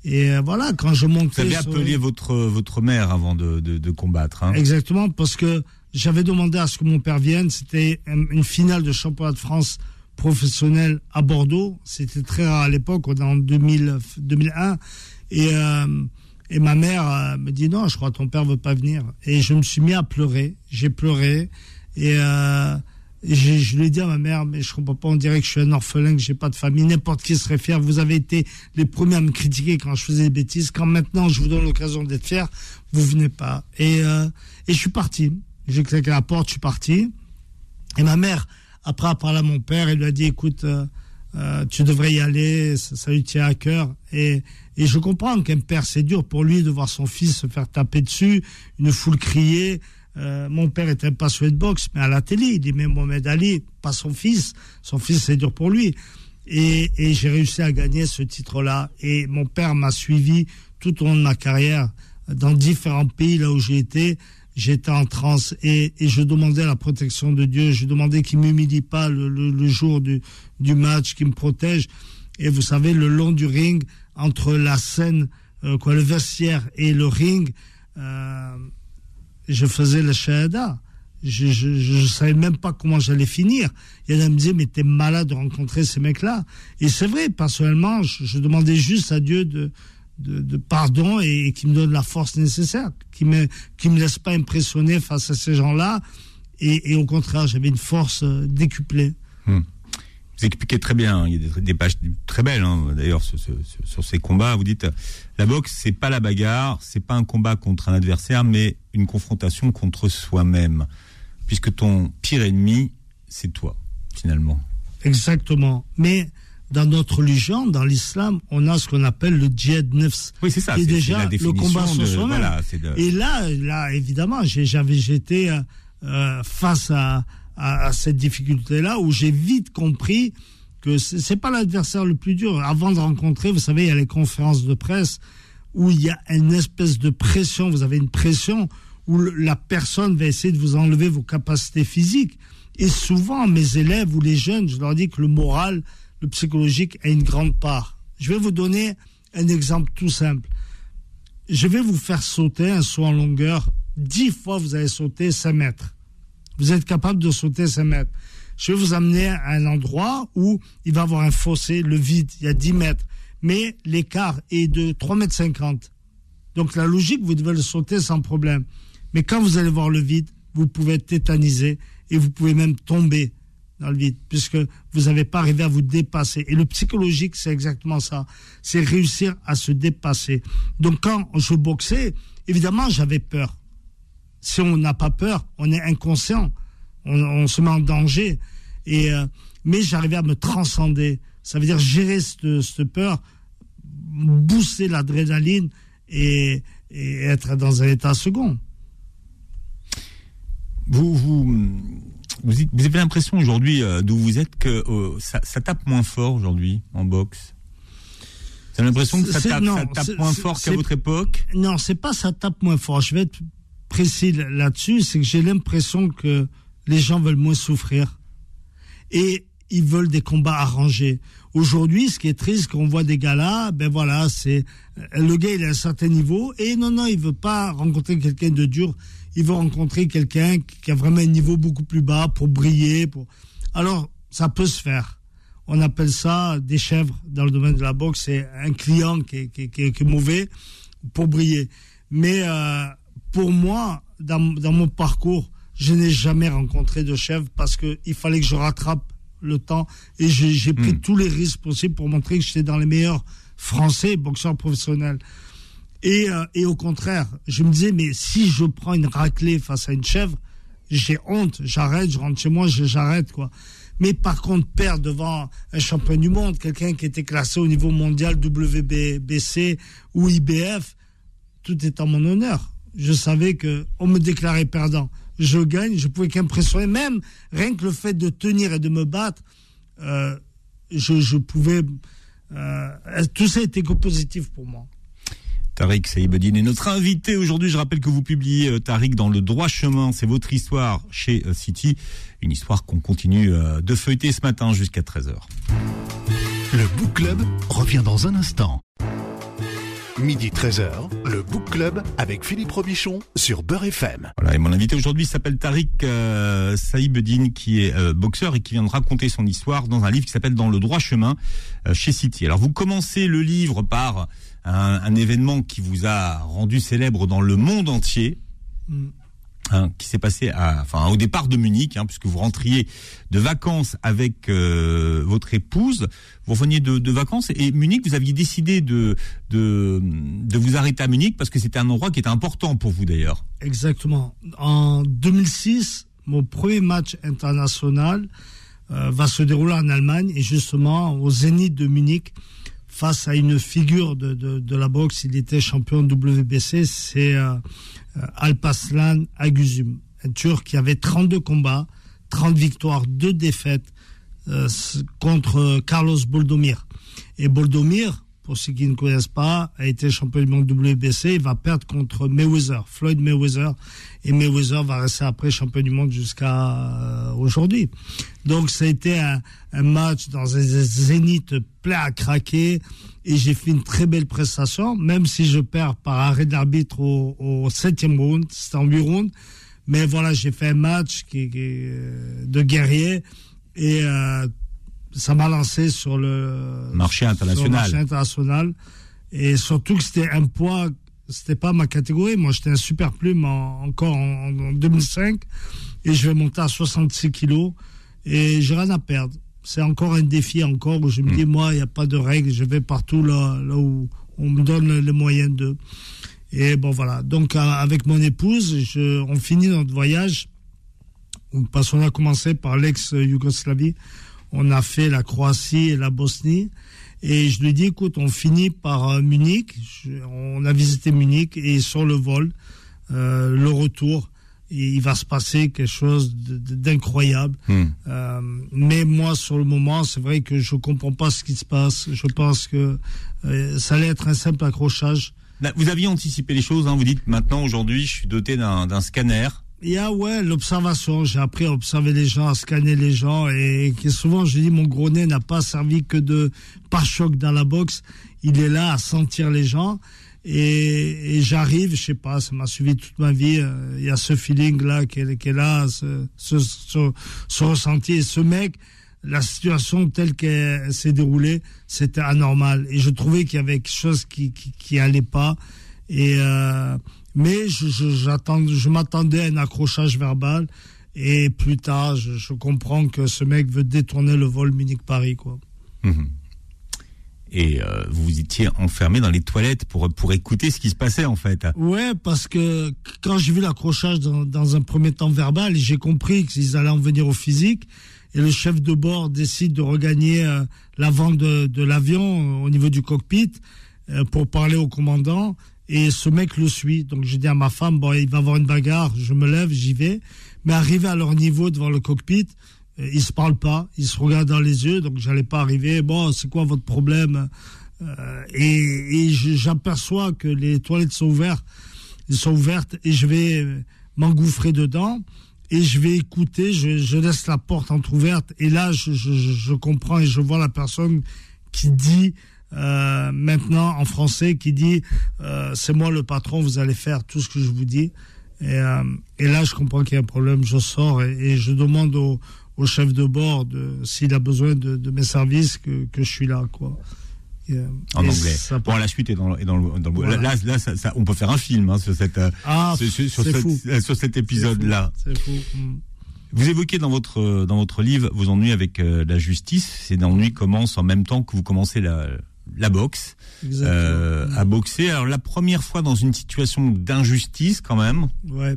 et euh, voilà, quand je montais... Vous avez appelé votre, votre mère avant de, de, de combattre. Hein. Exactement, parce que j'avais demandé à ce que mon père vienne. C'était une finale de championnat de France professionnel à Bordeaux. C'était très rare à l'époque, en 2000, 2001. Et, euh, et ma mère euh, me dit non, je crois que ton père veut pas venir. Et je me suis mis à pleurer. J'ai pleuré. Et, euh, je, lui ai dit à ma mère, mais je comprends pas, on dirait que je suis un orphelin, que j'ai pas de famille. N'importe qui serait fier. Vous avez été les premiers à me critiquer quand je faisais des bêtises. Quand maintenant je vous donne l'occasion d'être fier, vous venez pas. Et, et je suis parti. J'ai claqué la porte, je suis parti. Et ma mère, après, a parlé à mon père, il lui a dit, écoute, euh, euh, tu devrais y aller, ça, ça, lui tient à cœur. Et, et je comprends qu'un père, c'est dur pour lui de voir son fils se faire taper dessus, une foule crier. Euh, mon père était passionné de boxe, mais à la télé, il dit, mais Mohamed Ali, pas son fils. Son fils, c'est dur pour lui. Et, et j'ai réussi à gagner ce titre-là. Et mon père m'a suivi tout au long de ma carrière dans différents pays là où j'ai été j'étais en transe et, je demandais la protection de Dieu. Je demandais qu'il m'humilie pas le, jour du, match, qu'il me protège. Et vous savez, le long du ring, entre la scène, euh, quoi, le vestiaire et le ring, euh, je faisais le shahada. Je, je savais même pas comment j'allais finir. Il y en a me disaient, mais t'es malade de rencontrer ces mecs-là. Et c'est vrai, personnellement, je demandais juste à Dieu de, de, de, pardon et, et, qui me donne la force nécessaire, qui me qui me laisse pas impressionner face à ces gens-là et, et, au contraire j'avais une force euh, décuplée. Hmm. Vous expliquez très bien, hein. il y a des, des pages très belles hein, d'ailleurs sur, sur, sur, ces combats. Vous dites la boxe c'est pas la bagarre, c'est pas un combat contre un adversaire, mais une confrontation contre soi-même, puisque ton pire ennemi c'est toi finalement. Exactement, mais dans notre religion, dans l'islam, on a ce qu'on appelle le djihad nefs. Oui, c'est ça. C'est déjà le combat sur soi-même. Voilà, de... Et là, là, évidemment, j'avais, j'étais euh, face à, à, à, cette difficulté-là où j'ai vite compris que c'est pas l'adversaire le plus dur. Avant de rencontrer, vous savez, il y a les conférences de presse où il y a une espèce de pression. Vous avez une pression où la personne va essayer de vous enlever vos capacités physiques. Et souvent, mes élèves ou les jeunes, je leur dis que le moral, le psychologique a une grande part. Je vais vous donner un exemple tout simple. Je vais vous faire sauter un saut en longueur. Dix fois, vous allez sauter 5 mètres. Vous êtes capable de sauter 5 mètres. Je vais vous amener à un endroit où il va y avoir un fossé, le vide, il y a 10 mètres. Mais l'écart est de 3 mètres 50. Donc la logique, vous devez le sauter sans problème. Mais quand vous allez voir le vide, vous pouvez être tétanisé et vous pouvez même tomber dans puisque vous n'avez pas arrivé à vous dépasser. Et le psychologique, c'est exactement ça. C'est réussir à se dépasser. Donc quand je boxais, évidemment, j'avais peur. Si on n'a pas peur, on est inconscient. On, on se met en danger. Et, euh, mais j'arrivais à me transcender. Ça veut dire gérer cette, cette peur, booster l'adrénaline et, et être dans un état second. Vous, vous, vous, vous avez l'impression aujourd'hui euh, d'où vous êtes que euh, ça, ça, tape moins fort aujourd'hui en boxe? Vous avez l'impression que ça tape, non, ça tape moins fort qu'à votre époque? Non, c'est pas ça tape moins fort. Je vais être précis là-dessus. C'est que j'ai l'impression que les gens veulent moins souffrir et ils veulent des combats arrangés. Aujourd'hui, ce qui est triste, qu'on voit des gars là, ben voilà, c'est le gars il a un certain niveau et non non, il veut pas rencontrer quelqu'un de dur il veut rencontrer quelqu'un qui a vraiment un niveau beaucoup plus bas pour briller. Pour... Alors, ça peut se faire. On appelle ça des chèvres dans le domaine de la boxe. C'est un client qui est, qui, qui, qui est, mauvais pour briller. Mais euh, pour moi, dans, dans, mon parcours, je n'ai jamais rencontré de chèvre parce qu'il fallait que je rattrape le temps et j'ai pris mmh. tous les risques possibles pour montrer que j'étais dans les meilleurs français boxeurs professionnels. Et, euh, et au contraire, je me disais, mais si je prends une raclée face à une chèvre, j'ai honte, j'arrête, je rentre chez moi, j'arrête, quoi. Mais par contre, perdre devant un champion du monde, quelqu'un qui était classé au niveau mondial WBC ou IBF, tout est en mon honneur. Je savais que on me déclarait perdant. Je gagne, je pouvais qu'impressionner. Même rien que le fait de tenir et de me battre, euh, je, je, pouvais. Euh, tout ça était que positif pour moi. Tariq Saïbedine est notre invité aujourd'hui. Je rappelle que vous publiez euh, Tariq dans le droit chemin. C'est votre histoire chez euh, City. Une histoire qu'on continue euh, de feuilleter ce matin jusqu'à 13h. Le Book Club revient dans un instant. Midi 13h, le Book Club avec Philippe Robichon sur Beurre FM. Voilà, et mon invité aujourd'hui s'appelle Tariq euh, Saïbedine, qui est euh, boxeur et qui vient de raconter son histoire dans un livre qui s'appelle Dans le droit chemin euh, chez City. Alors vous commencez le livre par un, un, événement qui vous a rendu célèbre dans le monde entier. Mm. Hein, qui s'est passé à, enfin, au départ de Munich, hein, puisque vous rentriez de vacances avec euh, votre épouse. Vous reveniez de, de, vacances et Munich, vous aviez décidé de, de, de vous arrêter à Munich parce que c'était un endroit qui était important pour vous d'ailleurs. Exactement. En 2006, mon premier match international euh, va se dérouler en Allemagne et justement au Zénith de Munich face à une figure de, de, de la boxe. Il était champion WBC, c'est euh, Alpaslan Aguzum, un Turc qui avait 32 combats, 30 victoires, 2 défaites euh, contre Carlos Boldomir. Et Boldomir, pour ceux qui ne connaissent pas, a été champion du monde WBC. Il va perdre contre Mayweather, Floyd Mayweather. Et Mayweather va rester après champion du monde jusqu'à euh, aujourd'hui. Donc, ça a été un, match dans un zénith plein à craquer. Et j'ai fait une très belle prestation, même si je perds par arrêt d'arbitre au, septième round. C'était en huit rounds. Mais voilà, j'ai fait un match qui, qui, de guerrier. Et euh, ça m'a lancé sur le marché international. Le marché international. Et surtout que c'était un poids, c'était pas ma catégorie. Moi, j'étais un super plume en, encore en, en, 2005. Et je vais monter à 66 kilos. Et j'ai rien à perdre. C'est encore un défi encore où je me mmh. dis, moi, il n'y a pas de règles. Je vais partout là, là où on me donne les moyens de. Et bon, voilà. Donc, avec mon épouse, je, on finit notre voyage. Parce qu'on a commencé par l'ex-Yougoslavie on a fait la Croatie et la Bosnie. Et je lui dis, écoute, on finit par euh, Munich. Je, on a visité Munich et sur le vol, euh, le retour, il va se passer quelque chose d'incroyable. Hmm. Euh, mais moi, sur le moment, c'est vrai que je comprends pas ce qui se passe. Je pense que euh, ça allait être un simple accrochage. Vous aviez anticipé les choses. Hein. Vous dites maintenant, aujourd'hui, je suis doté d'un scanner. Il y a, ouais, l'observation. J'ai appris à observer les gens, à scanner les gens. Et, souvent, je dis, mon gros nez n'a pas servi que de pare-choc dans la boxe. Il est là à sentir les gens. Et, et j'arrive, je sais pas, ça m'a suivi toute ma vie. Euh, il y a ce feeling-là qui est là, ce, ce, ce, ce, ressenti. Et ce mec, la situation telle qu'elle s'est déroulée, c'était anormal. Et je trouvais qu'il y avait quelque chose qui, qui, qui allait pas. Et, euh, mais je, je, j'attends, je m'attendais à un accrochage verbal. Et plus tard, je, je, comprends que ce mec veut détourner le vol Munich-Paris, quoi. Mmh. Et euh, vous étiez enfermé dans les toilettes pour pour écouter ce qui se passait en fait. Ouais, parce que quand j'ai vu l'accrochage dans, dans, un premier temps verbal, j'ai compris qu'ils allaient en venir au physique. Et le chef de bord décide de regagner euh, l'avant de, de l'avion euh, au niveau du cockpit euh, pour parler au commandant et ce mec le suit. Donc j'ai dit à ma femme, bon, il va avoir une bagarre, je me lève, j'y vais. Mais arrivé à leur niveau devant le cockpit, euh, ils se parlent pas, ils se regardent dans les yeux, donc j'allais pas arriver. Bon, c'est quoi votre problème? Euh, Et, j'aperçois que les toilettes sont ouvertes, ils sont ouvertes, et je vais m'engouffrer dedans. Et je vais écouter, je, laisse la porte entrouverte, et là, je comprends et je vois la personne qui dit euh, maintenant en français qui dit euh, c'est moi le patron, vous allez faire tout ce que je vous dis. Et, euh, et là, je comprends qu'il y a un problème. Je sors et, et je demande au, au, chef de bord s'il a besoin de, de, mes services que, que je suis là, quoi. En et anglais. Bon, la suite est dans, est dans le. Dans le voilà. Là, là ça, ça, on peut faire un film hein, sur, cette, ah, sur, sur, cette, fou. sur cet épisode-là. C'est fou. Mm. Vous évoquez dans votre dans votre livre vos ennuis avec euh, la justice. Ces ennuis commencent en même temps que vous commencez la la boxe, euh, à boxer. Alors la première fois dans une situation d'injustice quand même. Ouais.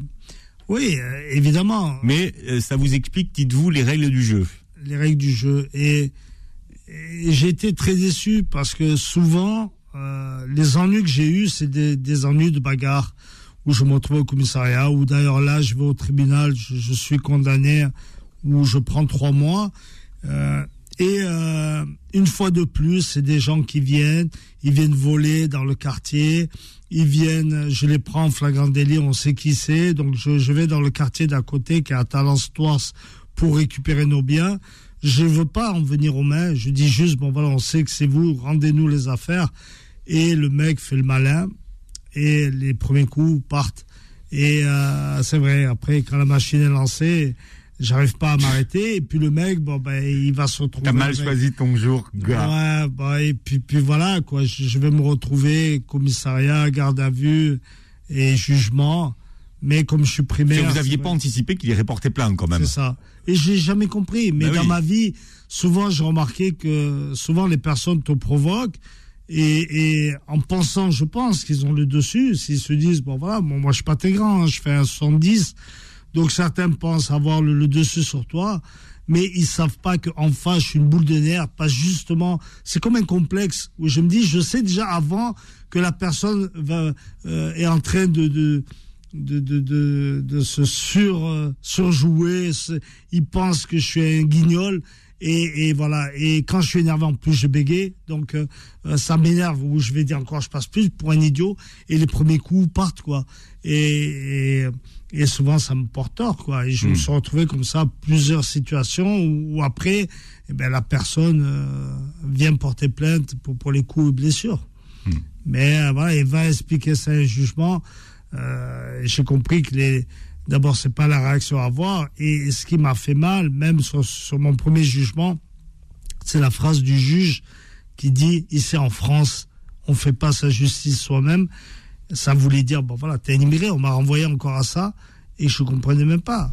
Oui, euh, évidemment. Mais euh, ça vous explique, dites-vous, les règles du jeu. Les règles du jeu. Et, et j'ai été très déçu parce que souvent, les ennuis que j'ai eus, c'est des, des, ennuis de bagarre où je me retrouve au commissariat, ou d'ailleurs là, je vais au tribunal, je, je, suis condamné, où je prends trois mois. Euh, et euh, une fois de plus, c'est des gens qui viennent, ils viennent voler dans le quartier, ils viennent, je les prends en flagrant délit, on sait qui c'est, donc je, vais dans le quartier d'à côté qui est à Talence-Toise pour récupérer nos biens. Je veux pas en venir aux mains, je dis juste, bon voilà, on sait que c'est vous, rendez-nous les affaires. Et le mec fait le malin, et les premiers coups partent. Et euh, c'est vrai, après, quand la machine est lancée, j'arrive pas à m'arrêter et puis le mec bon ben il va se retrouver t'as mal choisi ton jour gars. Ouais bah, et puis puis voilà quoi je, je, vais me retrouver commissariat garde à vue et jugement. Mais comme je suis primaire vous aviez pas anticipé qu'il irait porter plainte quand même. C'est ça. Et j'ai jamais compris. Mais ben dans oui. ma vie souvent j'ai remarqué que souvent les personnes te provoquent et, et, en pensant, je pense qu'ils ont le dessus, s'ils se disent, bon voilà, bon, moi je suis pas très grand, hein, je fais un 70, donc certains pensent avoir le, dessus sur toi, mais ils savent pas qu'en face, je suis une boule de nerfs, pas justement, c'est comme un complexe où je me dis, je sais déjà avant que la personne euh, est en train de, de de, de, de, de se sur, euh, surjouer, il pense que je suis un guignol, et, et, voilà. Et quand je suis énervé, en plus, je bégaye. Donc, euh, ça m'énerve. Ou je vais dire encore, je passe plus pour un idiot. Et les premiers coups partent, quoi. Et, et, et souvent, ça me porte tort, quoi. Et je mmh. me suis retrouvé comme ça, plusieurs situations où, où après, eh ben, la personne euh, vient porter plainte pour, pour les coups et blessures. Mmh. Mais euh, voilà, il va expliquer ça un jugement. Euh, J'ai compris que les D'abord, c'est pas la réaction à avoir. Et ce qui m'a fait mal, même sur, sur mon premier jugement, c'est la phrase du juge qui dit ici en France, on fait pas sa justice soi-même. Ça voulait dire bon voilà, t'es un immigré, on m'a renvoyé encore à ça et je comprenais même pas.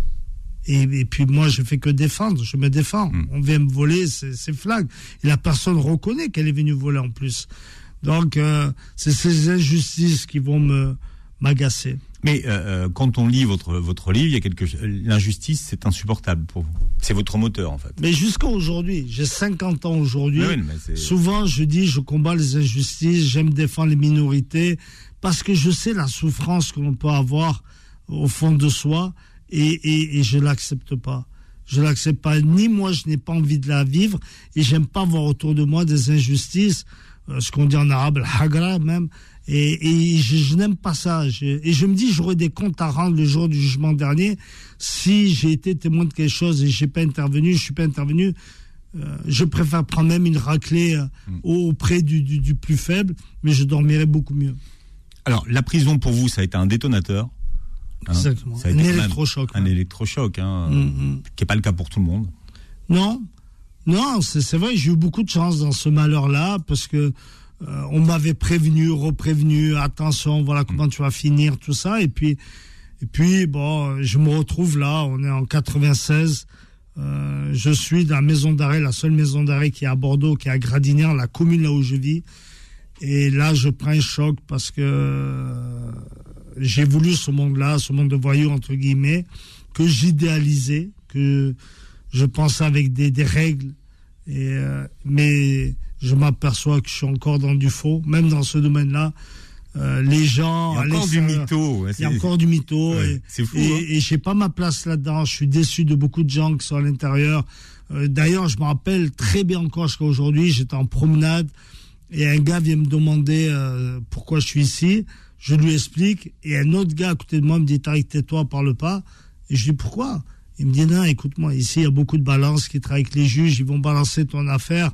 Et, et puis moi, je fais que défendre, je me défends. Mmh. On vient me voler, c'est flag. Et la personne reconnaît qu'elle est venue voler en plus. Donc, euh, c'est ces injustices qui vont me m'agacer. Mais euh, quand on lit votre votre livre, il y a quelque l'injustice, c'est insupportable pour vous. C'est votre moteur en fait. Mais jusqu'à aujourd'hui, j'ai 50 ans aujourd'hui. Oui, souvent, je dis, je combats les injustices, j'aime défendre les minorités parce que je sais la souffrance que l'on peut avoir au fond de soi et, et, et je l'accepte pas. Je l'accepte pas. Ni moi, je n'ai pas envie de la vivre et j'aime pas voir autour de moi des injustices, euh, ce qu'on dit en arabe, le hagra même. Et, et je, je n'aime pas ça. Je, et je me dis, j'aurais des comptes à rendre le jour du jugement dernier si j'ai été témoin de quelque chose et j'ai pas intervenu, je suis pas intervenu. Euh, je préfère prendre même une raclée euh, mmh. auprès du, du, du, plus faible, mais je dormirai beaucoup mieux. Alors, la prison pour vous, ça a été un détonateur. Hein Exactement. Ça a été un électrochoc. Un électrochoc, hein, mmh, qui n'est pas le cas pour tout le monde. Non, non, c'est vrai, j'ai eu beaucoup de chance dans ce malheur-là, parce que euh, on m'avait prévenu, reprévenu, attention, voilà comment tu vas finir, tout ça. Et puis, et puis bon, je me retrouve là, on est en 96. Euh, je suis dans la maison d'arrêt, la seule maison d'arrêt qui est à Bordeaux, qui est à Gradinière, la commune là où je vis. Et là, je prends un choc parce que euh, j'ai voulu ce monde-là, ce monde de voyous, entre guillemets, que j'idéalisais, que je pensais avec des, des règles. Et, euh, mais je m'aperçois que je suis encore dans du faux, même dans ce domaine-là. Euh, les gens. Il y a encore du mytho. Il y a encore du mytho. Ouais, c'est fou. Et, hein et j'ai pas ma place là-dedans. Je suis déçu de beaucoup de gens qui sont à l'intérieur. Euh, D'ailleurs, je me rappelle très bien encore jusqu'à aujourd'hui, j'étais en promenade et un gars vient me demander euh, pourquoi je suis ici. Je lui explique et un autre gars à côté de moi me dit Tariq, tais-toi, parle pas. Et je dis pourquoi? Il me dit non, écoute-moi, ici il y a beaucoup de balances qui travaillent avec les juges, ils vont balancer ton affaire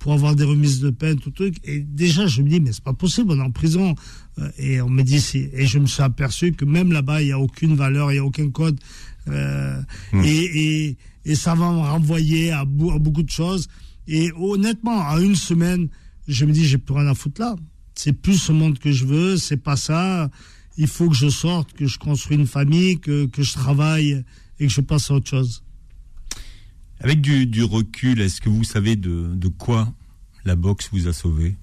pour avoir des remises de peine, tout truc. Et déjà, je me dis, mais c'est pas possible, on est en prison. Euh, et on me dit, si. Et je me suis aperçu que même là-bas, il n'y a aucune valeur, il n'y a aucun code. Euh, hmm. et, et, ça va me renvoyer à, à, beaucoup de choses. Et honnêtement, à une semaine, je me dis, j'ai plus rien à foutre là. C'est plus ce monde que je veux, c'est pas ça. Il faut que je sorte, que je construis une famille, que, que je travaille et que je passe à autre chose. Avec du, recul, est-ce que vous savez de, de, quoi la boxe vous a sauvé?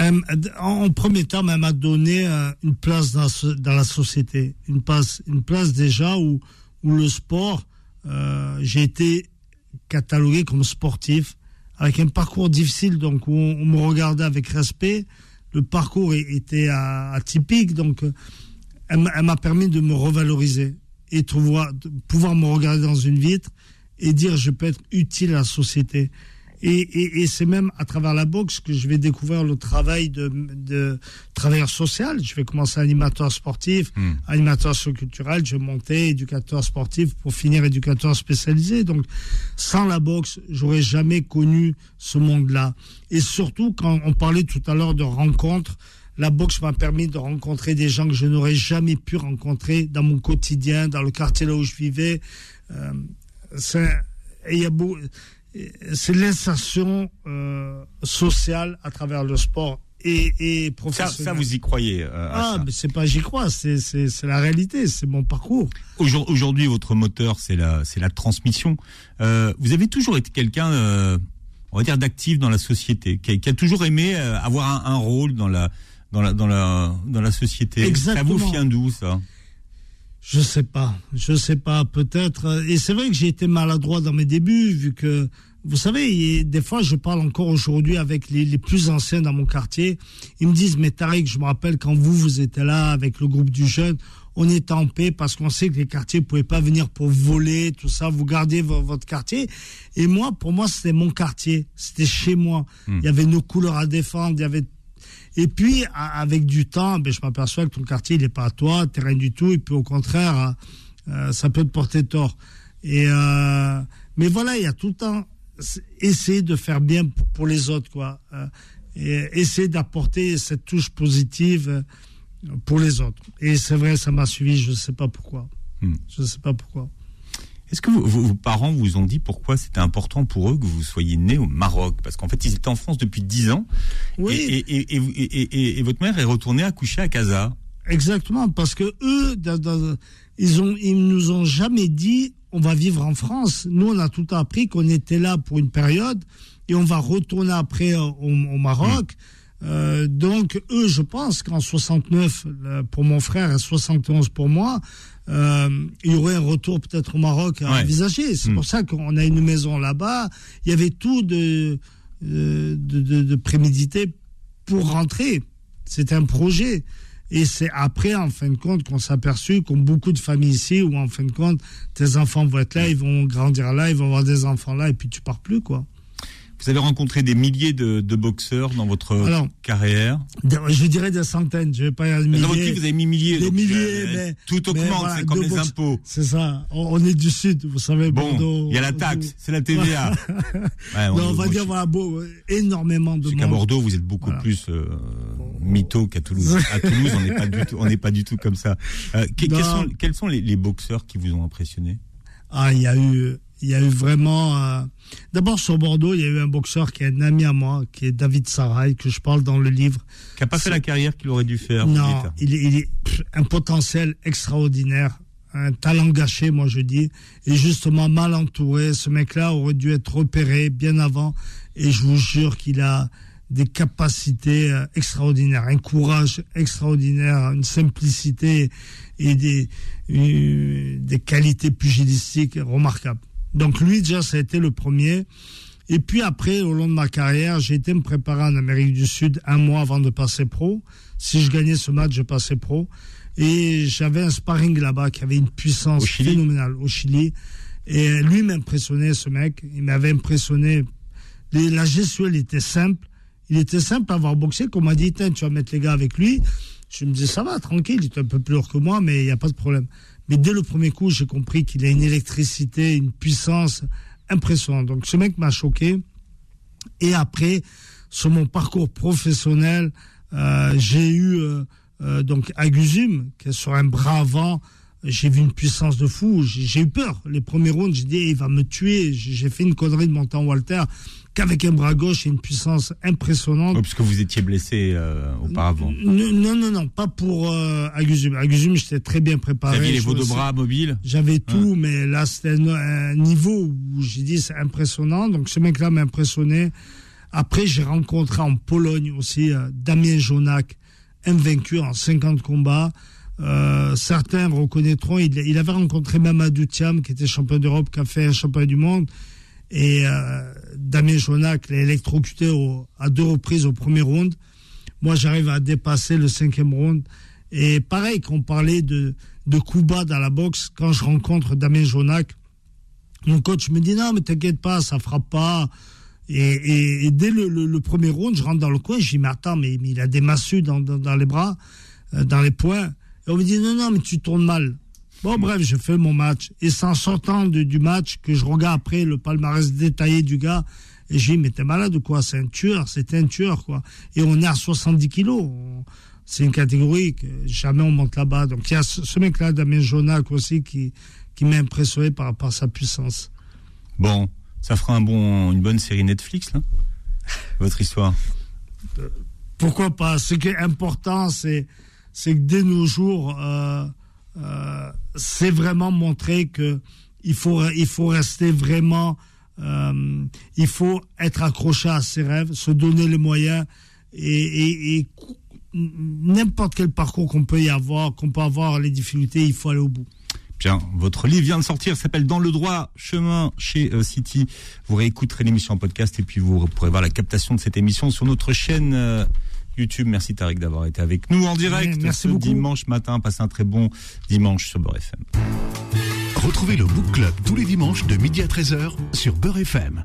Euh, en, premier temps, elle m'a donné euh, une place dans, dans, la société, une place, une place déjà où, où le sport, euh, j'ai été catalogué comme sportif, avec un parcours difficile, donc où on, me regardait avec respect. Le parcours était atypique, donc elle m'a permis de me revaloriser et pouvoir, pouvoir me regarder dans une vitre et dire je peux être utile à la société. Et, et, c'est même à travers la boxe que je vais découvrir le travail de, de travailleur social. Je vais commencer animateur sportif, hmm. animateur culturel, je vais monter éducateur sportif pour finir éducateur spécialisé. Donc, sans la boxe, j'aurais jamais connu ce monde-là. Et surtout, quand on parlait tout à l'heure de rencontres, la boxe m'a permis de rencontrer des gens que je n'aurais jamais pu rencontrer dans mon quotidien, dans le quartier là où je vivais. Euh, c'est l'insertion euh, sociale à travers le sport et, et professionnel. Ça, vous y croyez euh, Ah, mais c'est pas j'y crois, c'est la réalité, c'est mon parcours. Aujourd'hui, votre moteur, c'est la, la transmission. vous avez toujours été quelqu'un, on va dire, d'actif dans la société, qui a, toujours aimé avoir un rôle dans la dans la, dans la, dans la société. Exactement. Ça vous vient d'où, ça? Je sais pas. Je sais pas. Peut-être. Et c'est vrai que j'ai été maladroit dans mes débuts, vu que, vous savez, des fois, je parle encore aujourd'hui avec les, les, plus anciens dans mon quartier. Ils me disent, mais Tariq, je me rappelle quand vous, vous étiez là avec le groupe du jeune, on est en paix parce qu'on sait que les quartiers ne pouvaient pas venir pour voler, tout ça. Vous gardez votre quartier. Et moi, pour moi, c'était mon quartier. C'était chez moi. Hmm. Il y avait nos couleurs à défendre. Il y avait et puis, avec du temps, ben, je m'aperçois que ton quartier, il n'est pas à toi, t'es rien du tout, et puis au contraire, euh, ça peut te porter tort. Et euh, mais voilà, il y a tout le temps essayer de faire bien pour les autres, quoi. Euh, et essayer d'apporter cette touche positive pour les autres. Et c'est vrai, ça m'a suivi, je ne sais pas pourquoi. Hmm. Je ne sais pas pourquoi. Est-ce que vos, parents vous ont dit pourquoi c'était important pour eux que vous soyez né au Maroc? Parce qu'en fait, ils étaient en France depuis 10 ans. Oui. Et, et, et, votre mère est retournée accoucher à Casa. Exactement, parce que eux, ils ont, ils nous ont jamais dit on va vivre en France. Nous, on a tout appris qu'on était là pour une période et on va retourner après au, Maroc. Mmh. Euh, donc eux, je pense qu'en 69 pour mon frère et 71 pour moi, euh, il y aurait un retour peut-être au Maroc à envisager. C'est hmm. pour ça qu'on a une maison là-bas. Il y avait tout de, euh, de, de, de prémédité pour rentrer. C'était un projet. Et c'est après, en fin de compte, qu'on s'est aperçu, comme beaucoup de familles ici, où en fin de compte, tes enfants vont être là, ils vont grandir là, ils vont avoir des enfants là, et puis tu pars plus, quoi. Vous avez rencontré des milliers de, boxeurs dans votre carrière Je dirais des centaines, je vais pas dire milliers. Dans votre livre, vous avez mis milliers. Des milliers, euh, mais, Tout augmente, c'est comme les impôts. C'est ça. On, est du Sud, vous savez, bon. Il y a la taxe, c'est la TVA. ouais, on, va dire, voilà, beau, énormément de monde. qu'à Bordeaux, vous êtes beaucoup plus euh, mytho qu'à Toulouse. à Toulouse, on n'est pas du tout, on n'est pas du tout comme ça. Euh, quels, sont, quels sont les, les boxeurs qui vous ont impressionné? Ah, il y a eu il y a eu vraiment. Euh, d'abord sur Bordeaux, il y a eu un boxeur qui est un ami à moi, qui est David Sarai, que je parle dans le livre. Qui n'a pas fait la carrière qu'il aurait dû faire. Non, il est, il est, un potentiel extraordinaire, un talent gâché, moi je dis, et justement mal entouré. Ce mec-là aurait dû être repéré bien avant, et je vous jure qu'il a des capacités euh, extraordinaires, un courage extraordinaire, une simplicité et des, euh, des qualités pugilistiques remarquables. Donc lui déjà ça a été le premier. Et puis après, au long de ma carrière, j'ai été me préparer en Amérique du Sud un mois avant de passer pro. Si je gagnais ce match, je passais pro. Et j'avais un sparring là-bas qui avait une puissance phénoménale au Chili. Et lui m'impressionnait, ce mec. Il m'avait impressionné. La gestuelle était simple. Il était simple à avoir boxé. Qu'on m'a dit, tu vas mettre les gars avec lui. Je me disais, ça va, tranquille. Il est un peu plus lourd que moi, mais il n'y a pas de problème. Mais dès le premier coup, j'ai compris qu'il a une électricité, une puissance impressionnant. Donc ce mec m'a choqué. Et après, sur mon parcours professionnel, euh, j'ai eu euh, euh, donc qui est sur un bras avant. J'ai vu une puissance de fou. J'ai eu peur. Les premiers rounds, j'ai dit, il va me tuer. J'ai fait une connerie de monter Walter qu'avec un bras gauche et une puissance impressionnante. puisque vous étiez blessé auparavant. Non, non, non, pas pour euh, Agusum. Agusum, j'étais très bien préparé. Vous aviez les veaux de bras mobiles J'avais tout, mais là, c'était un, niveau où j'ai dit, c'est impressionnant. Donc, ce mec-là m'a impressionné. Après, j'ai rencontré en Pologne aussi euh, Damien Jonak, invaincu en 50 combats. Euh, certains reconnaîtront, il, il, avait rencontré Mamadou Thiam, qui était champion d'Europe, qui a fait un champion du monde. Et euh, Damien Jonak l'a électrocuté à deux reprises au premier round. Moi, j'arrive à dépasser le cinquième round. Et pareil, qu'on parlait de, de coups bas dans la boxe, quand je rencontre Damien Jonak, mon coach me dit non, mais t'inquiète pas, ça frappe pas. Et, dès le, premier round, je rentre dans le coin, je dis, mais attends, mais, il a des massues dans, les bras, euh, dans les poings. Et on me dit, non, non, mais tu tournes mal. Bon, bref, je fais mon match. Et c'est en sortant du match que je regarde après le palmarès détaillé du gars. Et je dis, mais t'es malade ou quoi? C'est un tueur, c'est un tueur, quoi. Et on est à 70 kilos. C'est une catégorie que jamais on monte là-bas. Donc il y a ce, mec-là, Damien Jonac aussi, qui, qui m'a impressionné par, par sa puissance. Bon, ça fera un bon, une bonne série Netflix, là Votre histoire Pourquoi pas? Ce qui est important, c'est, c'est que dès nos jours, euh, euh, c'est vraiment montrer que il faut, il faut rester vraiment, euh, il faut être accroché à ses rêves, se donner les moyens et, n'importe quel parcours qu'on peut y avoir, qu'on peut avoir les difficultés, il faut aller au bout. Bien, votre livre vient de sortir, s'appelle Dans le droit chemin chez euh, City. Vous réécouterez l'émission en podcast et puis vous pourrez voir la captation de cette émission sur notre chaîne YouTube. Merci Tariq d'avoir été avec nous en direct merci ce dimanche matin. Passez un très bon dimanche sur Beurre FM. Retrouvez le Book Club tous les dimanches de midi à 13h sur Beurre FM.